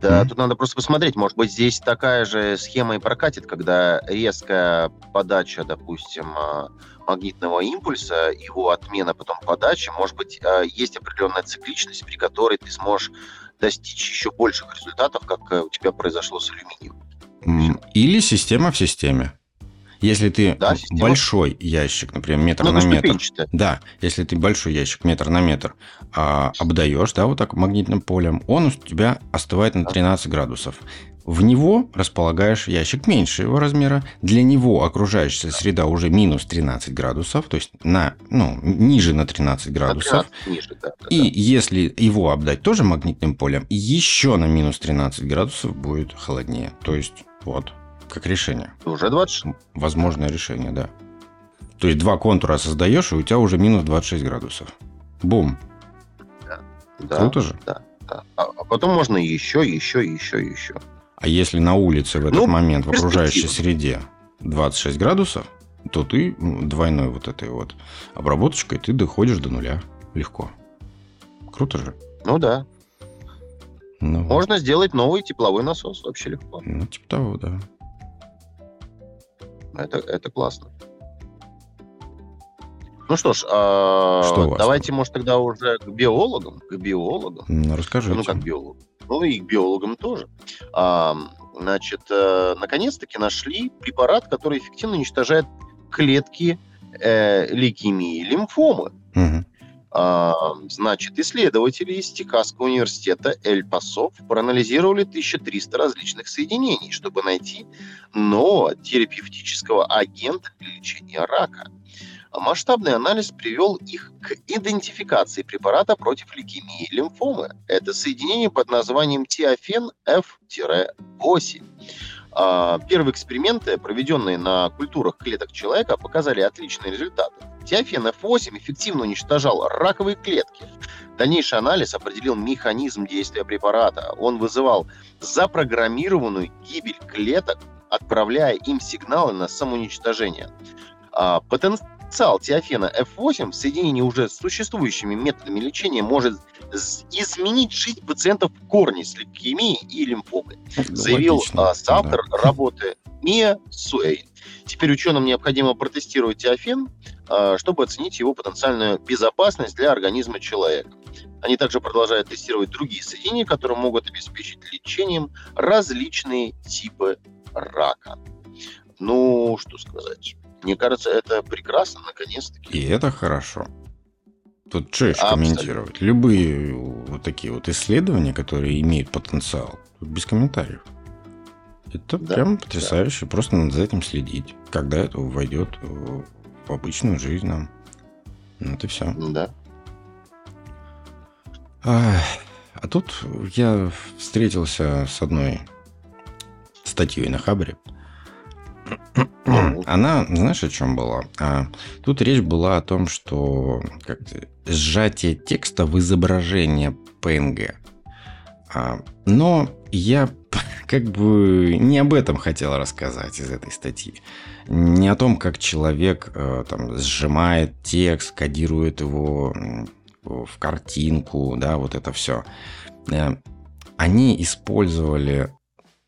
Да, mm-hmm. тут надо просто посмотреть. Может быть, здесь такая же схема и прокатит, когда резкая подача, допустим, а, магнитного импульса, его отмена потом подачи, может быть, а, есть определенная цикличность, при которой ты сможешь достичь еще больших результатов, как э, у тебя произошло с алюминием. Или система в системе. Если ты да, большой ящик, например, метр ну, на метр, да, если ты большой ящик метр на метр а, обдаешь, да, вот так магнитным полем, он у тебя остывает на 13 градусов. В него располагаешь ящик меньшего размера. Для него окружающая среда уже минус 13 градусов, то есть на, ну, ниже на 13 градусов. 13 ниже, да, да, и да. если его обдать тоже магнитным полем, еще на минус 13 градусов будет холоднее. То есть вот как решение. Уже 20? Возможное решение, да. То есть два контура создаешь, и у тебя уже минус 26 градусов. Бум. Да. Круто же? Да, да. А, а потом можно еще, еще, еще, еще. А если на улице в этот ну, момент в окружающей среде 26 градусов, то ты двойной вот этой вот обработочкой ты доходишь до нуля легко. Круто же? Ну да. Ну, Можно сделать новый тепловой насос вообще легко. Ну, типа того, да. Это, это классно. Ну что ж, а, что давайте, может, тогда уже к биологам, к биологам. Ну, расскажите. Ну, как биологам. Ну, и к биологам тоже. Значит, а, наконец-таки нашли препарат, который эффективно уничтожает клетки э, лейкемии и лимфомы. Угу. Значит, исследователи из Техасского университета Эль Пасов проанализировали 1300 различных соединений, чтобы найти нового терапевтического агента для лечения рака. Масштабный анализ привел их к идентификации препарата против лейкемии и лимфомы. Это соединение под названием тиофен F-8. А, первые эксперименты, проведенные на культурах клеток человека, показали отличные результаты. Тиофен F8 эффективно уничтожал раковые клетки. Дальнейший анализ определил механизм действия препарата. Он вызывал запрограммированную гибель клеток, отправляя им сигналы на самоуничтожение. А, потенциал тиофена F8 в соединении уже с существующими методами лечения может изменить жизнь пациентов в корне с лейкемией и лимфомой, заявил Логично, соавтор да. работы Мия Суэй. Теперь ученым необходимо протестировать тиофен, а, чтобы оценить его потенциальную безопасность для организма человека. Они также продолжают тестировать другие соединения, которые могут обеспечить лечением различные типы рака. Ну, что сказать. Мне кажется, это прекрасно, наконец-таки. И это хорошо. Тут что еще комментировать? Любые вот такие вот исследования, которые имеют потенциал, без комментариев. Это да, прям потрясающе. Да. Просто надо за этим следить. Когда это войдет в обычную жизнь нам. Ну, это все. Да. А, а тут я встретился с одной статьей на Хабре. Она, знаешь, о чем была? А, тут речь была о том, что как сжатие текста в изображение PNG. А, но я как бы не об этом хотел рассказать из этой статьи. Не о том, как человек э, там сжимает текст, кодирует его в картинку, да, вот это все. Э, они использовали,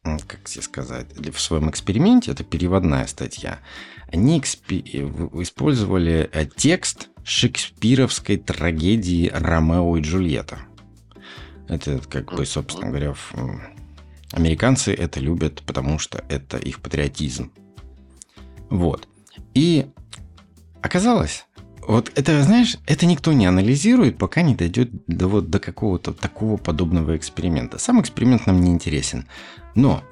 как тебе сказать, в своем эксперименте, это переводная статья, они использовали э, текст шекспировской трагедии «Ромео и Джульетта». Это, как бы, собственно говоря, американцы это любят, потому что это их патриотизм. Вот. И оказалось, вот это, знаешь, это никто не анализирует, пока не дойдет до, вот, до какого-то такого подобного эксперимента. Сам эксперимент нам не интересен. Но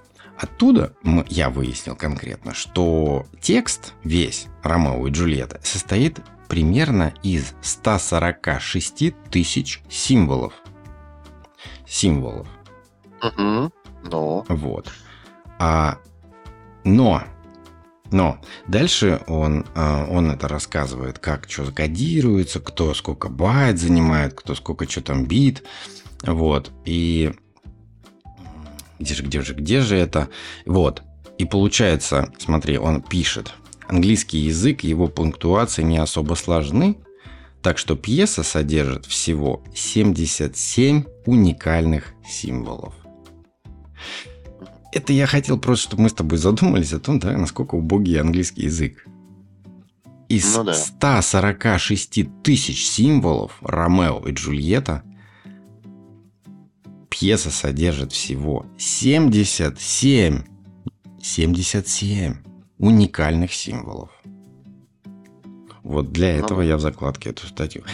Оттуда я выяснил конкретно, что текст весь Ромео и Джульетта состоит примерно из 146 тысяч символов. Символов. Угу. Ну. Вот. А, но но дальше он, а, он это рассказывает, как что кодируется, кто сколько байт занимает, кто сколько что там бит. Вот. И где же, где же, где же это? Вот. И получается, смотри, он пишет. Английский язык, его пунктуации не особо сложны, так что пьеса содержит всего 77 уникальных символов. Это я хотел просто, чтобы мы с тобой задумались о том, да, насколько убогий английский язык. Из ну, да. 146 тысяч символов Ромео и Джульетта пьеса содержит всего 77, 77 уникальных символов. Вот для ну этого я в закладке эту статью.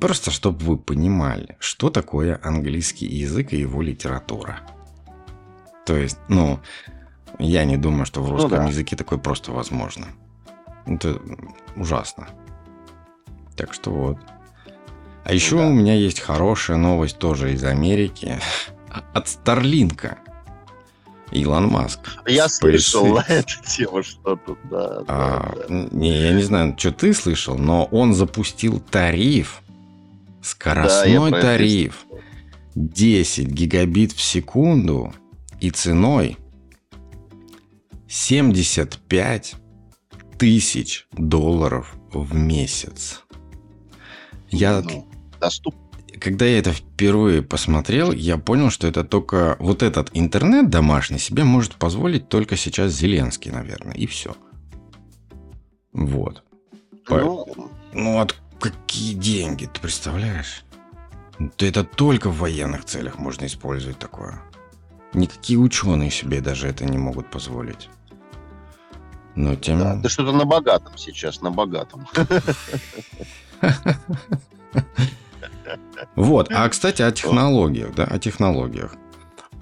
Просто чтобы вы понимали, что такое английский язык и его литература. То есть, ну, я не думаю, что в ну русском ну, да. языке такое просто возможно. Это ужасно. Так что вот. А еще да. у меня есть хорошая новость тоже из Америки. От Старлинка. Илон Маск. Я слышал на эту тему что-то, да, а, да, да. Не, я не знаю, что ты слышал, но он запустил тариф, скоростной да, тариф, 10 гигабит в секунду и ценой 75 тысяч долларов в месяц. Я... Ну. Когда я это впервые посмотрел, я понял, что это только вот этот интернет домашний себе может позволить только сейчас Зеленский, наверное, и все. Вот. Ну, ну от какие деньги, ты представляешь? Это только в военных целях можно использовать такое. Никакие ученые себе даже это не могут позволить. Но тем... Да, да что-то на богатом сейчас, на богатом. Вот, а, кстати, о технологиях, да, о технологиях.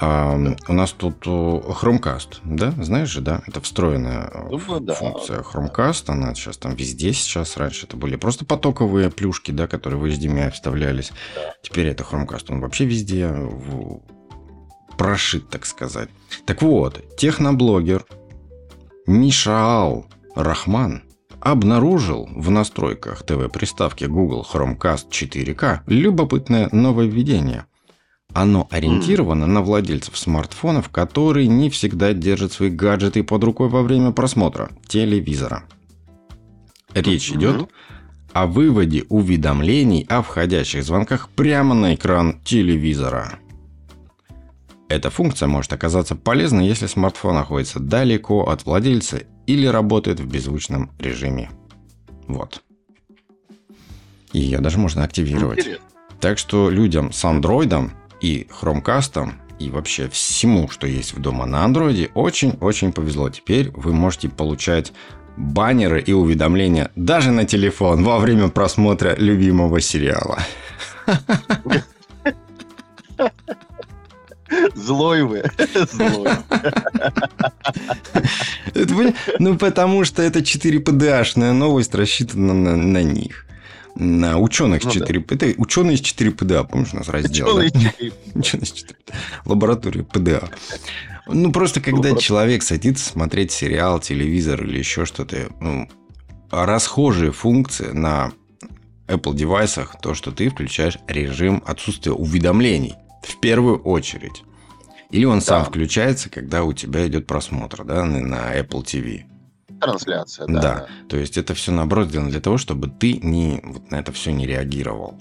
А, у нас тут Chromecast, да, знаешь же, да, это встроенная ну, да, функция Chromecast, она сейчас там везде сейчас, раньше это были просто потоковые плюшки, да, которые в HDMI вставлялись, теперь это Chromecast, он вообще везде, в прошит, так сказать. Так вот, техноблогер Мишаал Рахман обнаружил в настройках ТВ-приставки Google Chromecast 4K любопытное нововведение. Оно ориентировано на владельцев смартфонов, которые не всегда держат свои гаджеты под рукой во время просмотра телевизора. Речь идет о выводе уведомлений о входящих звонках прямо на экран телевизора. Эта функция может оказаться полезной, если смартфон находится далеко от владельца или работает в беззвучном режиме. Вот. Ее даже можно активировать. Интересно. Так что людям с андроидом и хромкастом и вообще всему, что есть в дома на андроиде, очень-очень повезло. Теперь вы можете получать баннеры и уведомления даже на телефон во время просмотра любимого сериала. Злой вы. Злой. Ну, потому что это 4 PDA-шная новость рассчитана на, на них. На ученых ну, 4 да. Это ученые из 4 ПДА, помнишь, у нас раздел. Ученые, да? 4. ученые из 4 Лаборатория ПДА. Ну, просто когда ну, человек садится смотреть сериал, телевизор или еще что-то, ну, расхожие функции на Apple девайсах, то, что ты включаешь режим отсутствия уведомлений в первую очередь. Или он да. сам включается, когда у тебя идет просмотр да, на Apple TV. Трансляция, да. Да, то есть это все наоборот сделано для того, чтобы ты не, вот на это все не реагировал.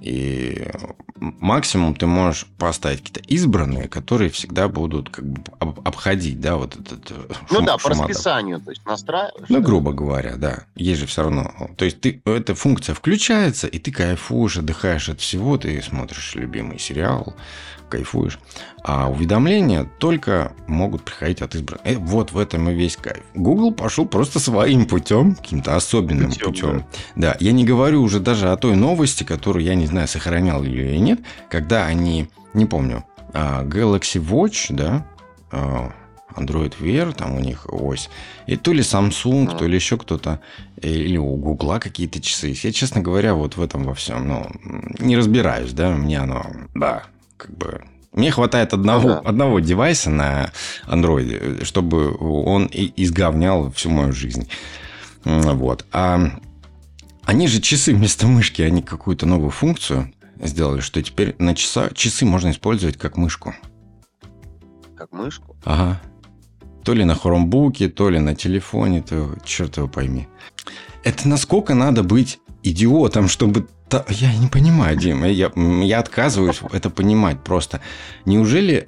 И максимум ты можешь поставить какие-то избранные, которые всегда будут как бы обходить, да, вот этот э, Ну да, по расписанию, то есть настраиваешь. Ну, грубо говоря, да. Есть же все равно. То есть ты, эта функция включается, и ты кайфуешь, отдыхаешь от всего, ты смотришь любимый сериал, кайфуешь. А уведомления только могут приходить от избранных. Э, вот в этом и весь кайф. Google пошел просто своим путем, каким-то особенным путем. путем. Да. да, я не говорю уже даже о той новости, которую я не знаю, сохранял ее или нет, когда они, не помню, а, Galaxy Watch, да, а, Android Wear, там у них ось. И то ли Samsung, то ли еще кто-то, или у Гугла какие-то часы. Я, честно говоря, вот в этом во всем, ну, не разбираюсь, да, мне оно, да, как бы мне хватает одного, ага. одного девайса на Android, чтобы он изговнял всю мою жизнь. Вот. А они же часы вместо мышки, они какую-то новую функцию сделали, что теперь на часа, часы можно использовать как мышку. Как мышку? Ага. То ли на хромбуке, то ли на телефоне, то черт его пойми. Это насколько надо быть идиотом, чтобы... Я не понимаю, Дим, я, я отказываюсь это понимать просто. Неужели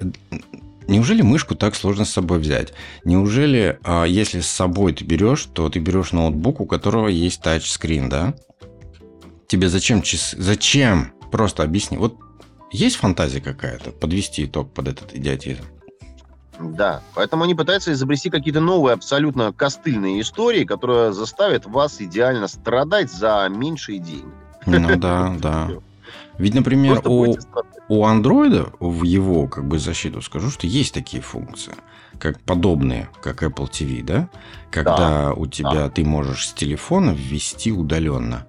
Неужели мышку так сложно с собой взять? Неужели, а, если с собой ты берешь, то ты берешь ноутбук, у которого есть тачскрин, да? Тебе зачем часы? Зачем? Просто объясни. Вот есть фантазия какая-то подвести итог под этот идиотизм? Да, поэтому они пытаются изобрести какие-то новые, абсолютно костыльные истории, которые заставят вас идеально страдать за меньшие деньги. Ну да, да. Ведь, например, у, у андроида, в его как бы защиту скажу, что есть такие функции, как подобные, как Apple TV, да? Когда да, у тебя да. ты можешь с телефона ввести удаленно.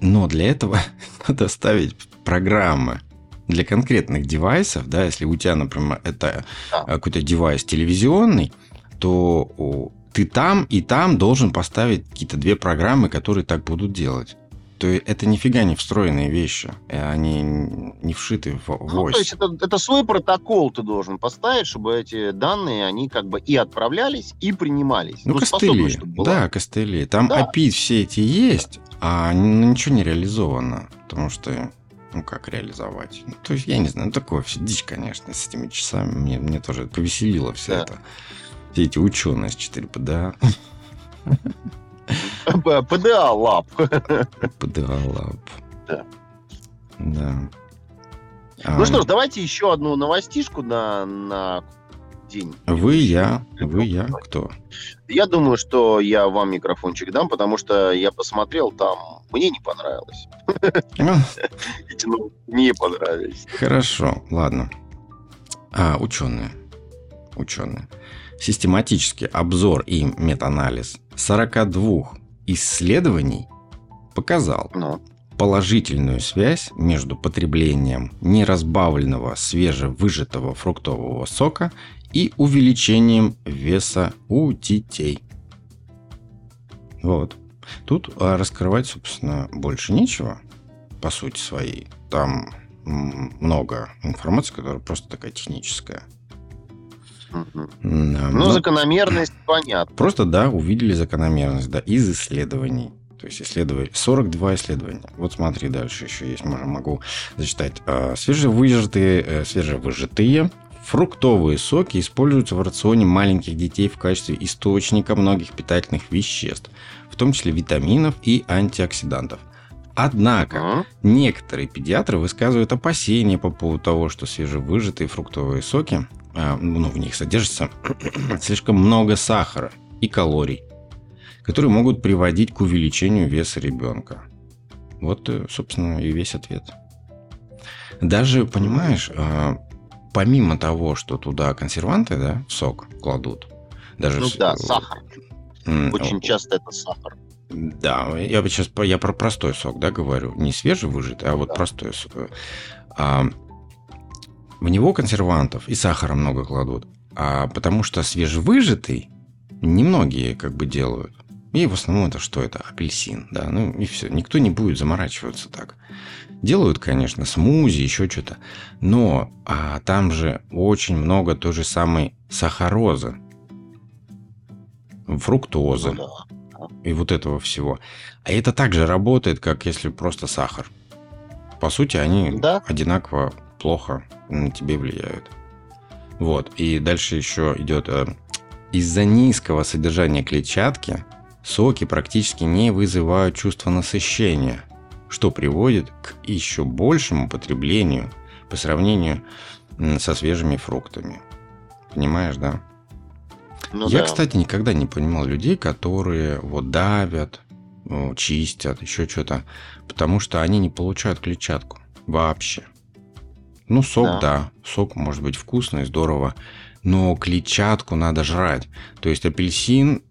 Но для этого надо ставить программы для конкретных девайсов, да, если у тебя, например, это да. какой-то девайс телевизионный, то ты там и там должен поставить какие-то две программы, которые так будут делать то это нифига не встроенные вещи. Они не вшиты в, в ну, ось. То есть это, это свой протокол ты должен поставить, чтобы эти данные, они как бы и отправлялись, и принимались. Ну, ну костыли. Да, костыли. Там да. API все эти есть, а ничего не реализовано. Потому что ну как реализовать? Ну, то есть, я не знаю, ну, такое все дичь, конечно, с этими часами. Мне, мне тоже повеселило все да. это. Все эти ученые с 4 ПДА. ПДА Лаб. ПДА Лаб. Да. Да. Ну а... что ж, давайте еще одну новостишку на, на день. Вы, я, вы, я, кто? Я думаю, что я вам микрофончик дам, потому что я посмотрел там, мне не понравилось. Эти не понравились. Хорошо, ладно. А, ученые. Ученые. Систематический обзор и метаанализ 42 исследований показал ну. положительную связь между потреблением неразбавленного свежевыжатого фруктового сока и увеличением веса у детей. Вот. Тут а, раскрывать, собственно, больше нечего, по сути своей. Там много информации, которая просто такая техническая. Да, ну, но... закономерность понятна. Просто, да, увидели закономерность, да, из исследований. То есть исследовали 42 исследования. Вот смотри, дальше еще есть, могу зачитать. А, свежевыжатые, э, свежевыжатые фруктовые соки используются в рационе маленьких детей в качестве источника многих питательных веществ, в том числе витаминов и антиоксидантов. Однако некоторые педиатры высказывают опасения по поводу того, что свежевыжатые фруктовые соки ну, в них содержится слишком много сахара и калорий, которые могут приводить к увеличению веса ребенка. Вот, э, собственно, и весь ответ. Даже, понимаешь, а, помимо того, что туда консерванты, да, сок кладут, даже... Ну да, сахар. Очень часто это сахар. Да, я сейчас я про простой сок, да, говорю, не свежевыжатый, а вот да. простой сок. А, в него консервантов и сахара много кладут. А потому что свежевыжатый немногие как бы делают. И в основном это что это? Апельсин, да, ну и все. Никто не будет заморачиваться так. Делают, конечно, смузи, еще что-то. Но а там же очень много той же самой сахарозы, фруктозы и вот этого всего. А это также работает, как если просто сахар. По сути, они да? одинаково плохо на тебе влияют. Вот. И дальше еще идет э, из-за низкого содержания клетчатки соки практически не вызывают чувство насыщения, что приводит к еще большему потреблению по сравнению со свежими фруктами. Понимаешь, да? Ну, Я, да. кстати, никогда не понимал людей, которые вот давят, чистят, еще что-то, потому что они не получают клетчатку вообще. Ну, сок, да. да. Сок может быть вкусный, здорово. Но клетчатку надо жрать. То есть апельсин,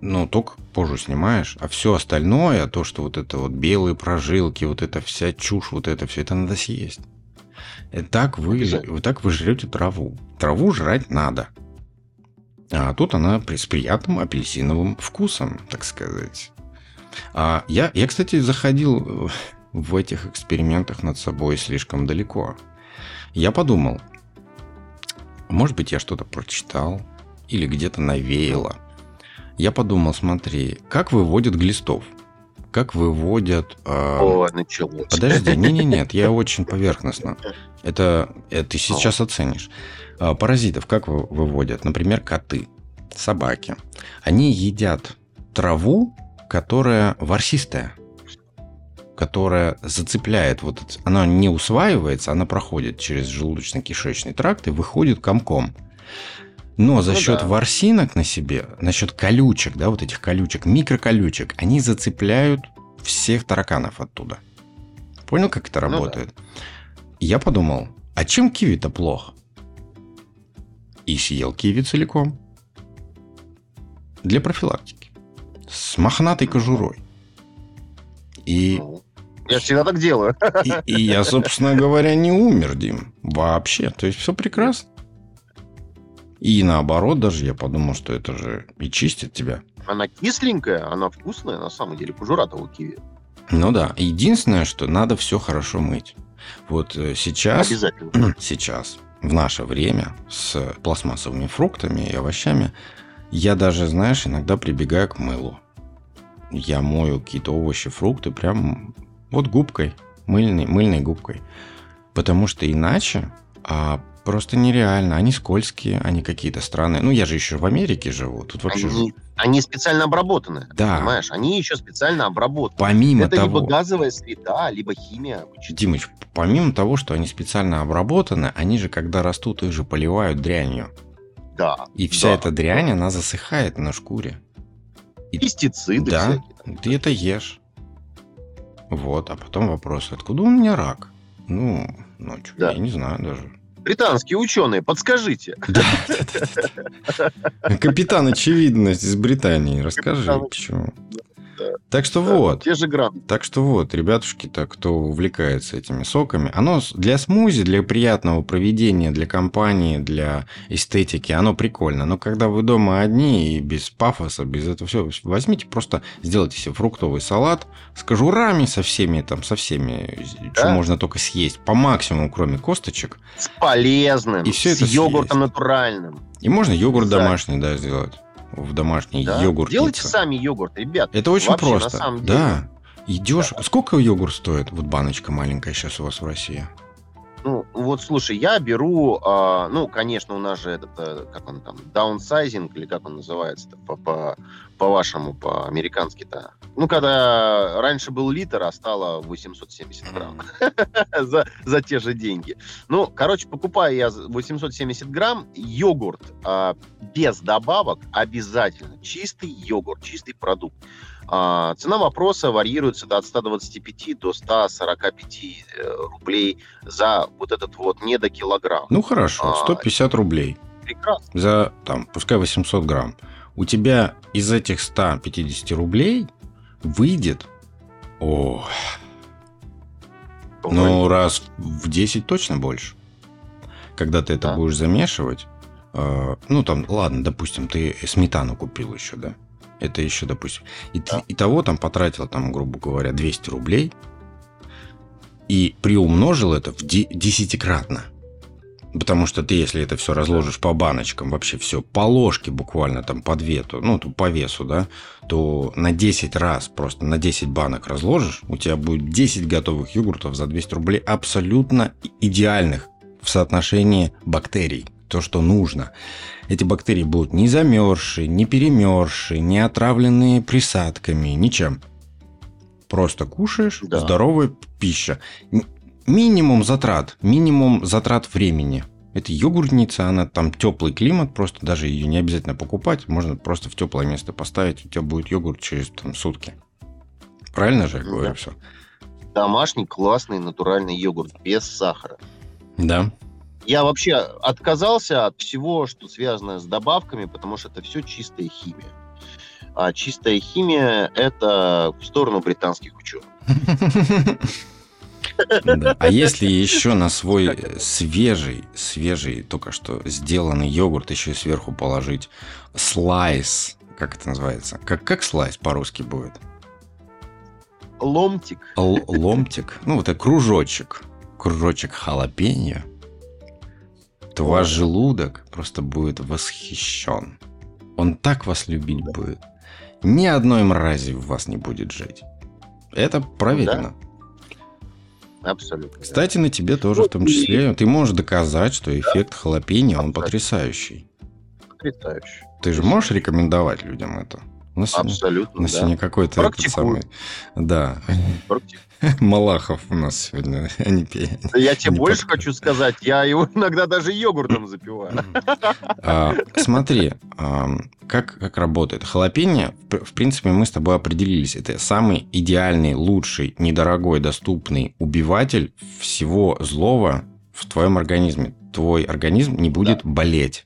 ну, только позже снимаешь, а все остальное, то, что вот это вот белые прожилки, вот эта вся чушь, вот это все, это надо съесть. И так вы, вы так вы жрете траву. Траву жрать надо. А тут она с приятным апельсиновым вкусом, так сказать. А я, я, кстати, заходил в этих экспериментах над собой слишком далеко. Я подумал, может быть, я что-то прочитал или где-то навеяло. Я подумал, смотри, как выводят глистов? Как выводят... Э... О, началось. Подожди, не-не-нет, я очень поверхностно. Это, это ты сейчас оценишь. А, паразитов как выводят? Например, коты, собаки. Они едят траву, которая ворсистая которая зацепляет вот она не усваивается, она проходит через желудочно-кишечный тракт и выходит комком. Но за ну, счет да. ворсинок на себе, на счет колючек, да, вот этих колючек, микроколючек, они зацепляют всех тараканов оттуда. Понял, как это работает? Ну, да. Я подумал, а чем киви-то плохо? И съел киви целиком. Для профилактики. С мохнатой кожурой. И... Я всегда так делаю. И, и я, собственно говоря, не умер, Дим. Вообще. То есть все прекрасно. И наоборот, даже я подумал, что это же и чистит тебя. Она кисленькая, она вкусная, на самом деле, кожура того киви. Ну да. Единственное, что надо все хорошо мыть. Вот э, сейчас, сейчас, в наше время, с пластмассовыми фруктами и овощами, я даже, знаешь, иногда прибегаю к мылу. Я мою какие-то овощи, фрукты прям вот губкой, мыльной, мыльной губкой. Потому что иначе а, просто нереально. Они скользкие, они какие-то странные. Ну, я же еще в Америке живу. Тут вообще... Они, они специально обработаны. Да. Понимаешь, они еще специально обработаны. Помимо Это того... либо газовая среда, либо химия. Обычно. Димыч, помимо того, что они специально обработаны, они же, когда растут, их же поливают дрянью. Да. И вся да. эта дрянь, она засыхает на шкуре. И... Пестициды Да, всякие. ты это ешь. Вот, а потом вопрос, откуда у меня рак? Ну, ночью, да. я не знаю даже. Британские ученые, подскажите. Капитан очевидность из Британии, расскажи, почему. Так что да, вот. Те же граммы. Так что вот, ребятушки-то, кто увлекается этими соками, оно для смузи, для приятного проведения, для компании, для эстетики, оно прикольно. Но когда вы дома одни и без пафоса, без этого всего, возьмите просто, сделайте себе фруктовый салат с кожурами, со всеми там, со всеми, да? что можно только съесть, по максимуму, кроме косточек. С полезным, и все с это йогуртом съесть. натуральным. И можно йогурт домашний, да, сделать в домашний да? йогурт. Делайте сами йогурт, ребят. Это очень Вообще, просто. На самом деле. Да. Идешь. Да. Сколько йогурт стоит? Вот баночка маленькая сейчас у вас в России. Ну, вот слушай, я беру, э, ну, конечно, у нас же этот, э, как он там, даунсайзинг, или как он называется по, по, по-вашему, по-американски-то. Ну, когда раньше был литр, а стало 870 грамм за, за те же деньги. Ну, короче, покупаю я 870 грамм йогурт э, без добавок обязательно. Чистый йогурт, чистый продукт. А, цена вопроса варьируется от 125 до 145 э, рублей за вот этот вот не до килограмм. Ну хорошо, 150 а, рублей. Прекрасно. За, там, пускай 800 грамм. У тебя из этих 150 рублей выйдет... О, ну, раз в 10 точно больше. Когда ты это да. будешь замешивать, э, ну, там, ладно, допустим, ты сметану купил еще, да? Это еще, допустим. И, да. и того там потратил, там, грубо говоря, 200 рублей. И приумножил это в десятикратно. Потому что ты, если это все разложишь по баночкам, вообще все по ложке буквально там по две, то, ну, по весу, да, то на 10 раз, просто на 10 банок разложишь, у тебя будет 10 готовых йогуртов за 200 рублей абсолютно идеальных в соотношении бактерий то, что нужно. Эти бактерии будут не замерзшие, не перемерзшие, не отравленные присадками, ничем. Просто кушаешь, да. здоровая пища. Минимум затрат, минимум затрат времени. Это йогуртница, она там теплый климат, просто даже ее не обязательно покупать, можно просто в теплое место поставить, у тебя будет йогурт через там, сутки. Правильно же я говорю да. все? Домашний классный натуральный йогурт без сахара. Да. Я вообще отказался от всего, что связано с добавками, потому что это все чистая химия. А чистая химия – это в сторону британских ученых. Да. А если еще на свой свежий, свежий, только что сделанный йогурт еще сверху положить слайс, как это называется? Как, как слайс по-русски будет? Ломтик. Л- ломтик. Ну, вот это кружочек. Кружочек халапеньо. То ваш желудок просто будет восхищен. Он так вас любить да. будет. Ни одной мрази в вас не будет жить. Это проверено. Да. Абсолютно. Кстати, на тебе тоже в том ну, числе. Ты можешь доказать, что эффект да. халапеньо, он потрясающий. Потрясающий. Ты же можешь рекомендовать людям это? У нас Абсолютно, у нас да. сегодня какой-то этот самый... Да. Малахов у нас сегодня, а не Я тебе больше хочу сказать, я его иногда даже йогуртом запиваю. А, смотри, а, как, как работает. Халапеньо, в принципе, мы с тобой определились. Это самый идеальный, лучший, недорогой, доступный убиватель всего злого в твоем организме. Твой организм не будет да. болеть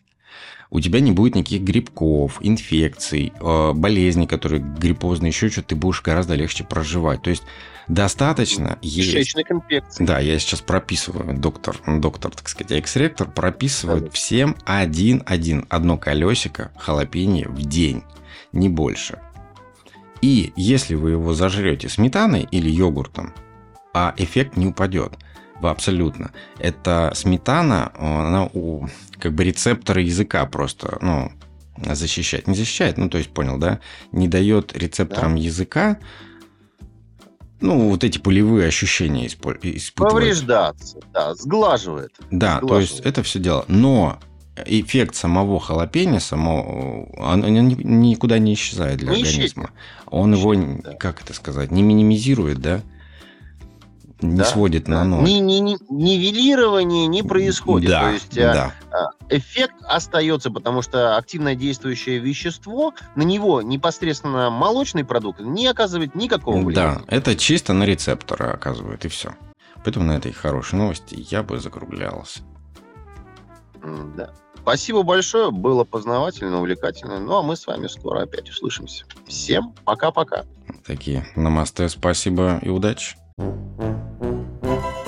у тебя не будет никаких грибков, инфекций, э, болезней, которые гриппозные, еще что-то, ты будешь гораздо легче проживать. То есть достаточно есть... Кишечных инфекций. Да, я сейчас прописываю, доктор, доктор, так сказать, экс-ректор прописывает да. всем один-один, одно колесико халапеньо в день, не больше. И если вы его зажрете сметаной или йогуртом, а эффект не упадет – Абсолютно. Это сметана, она у как бы рецепторы языка просто, ну, защищает. Не защищает, ну, то есть, понял, да? Не дает рецепторам да. языка ну, вот эти пулевые ощущения испытывать. Повреждаться, да, сглаживает. Да, сглаживает. то есть это все дело. Но эффект самого халапеньо, самого, он никуда не исчезает для не организма. Исчезнет. Он его, да. как это сказать, не минимизирует, да? Не да? сводит на ноль. Ни, ни, ни, нивелирование не происходит. Да, То есть э, да. Э, эффект остается, потому что активное действующее вещество, на него непосредственно молочный продукт не оказывает никакого влияния. Да, это чисто на рецепторы оказывает, и все. Поэтому на этой хорошей новости я бы закруглялся. Да. Спасибо большое, было познавательно, увлекательно. Ну, а мы с вами скоро опять услышимся. Всем пока-пока. Такие намасте, спасибо и удачи. Música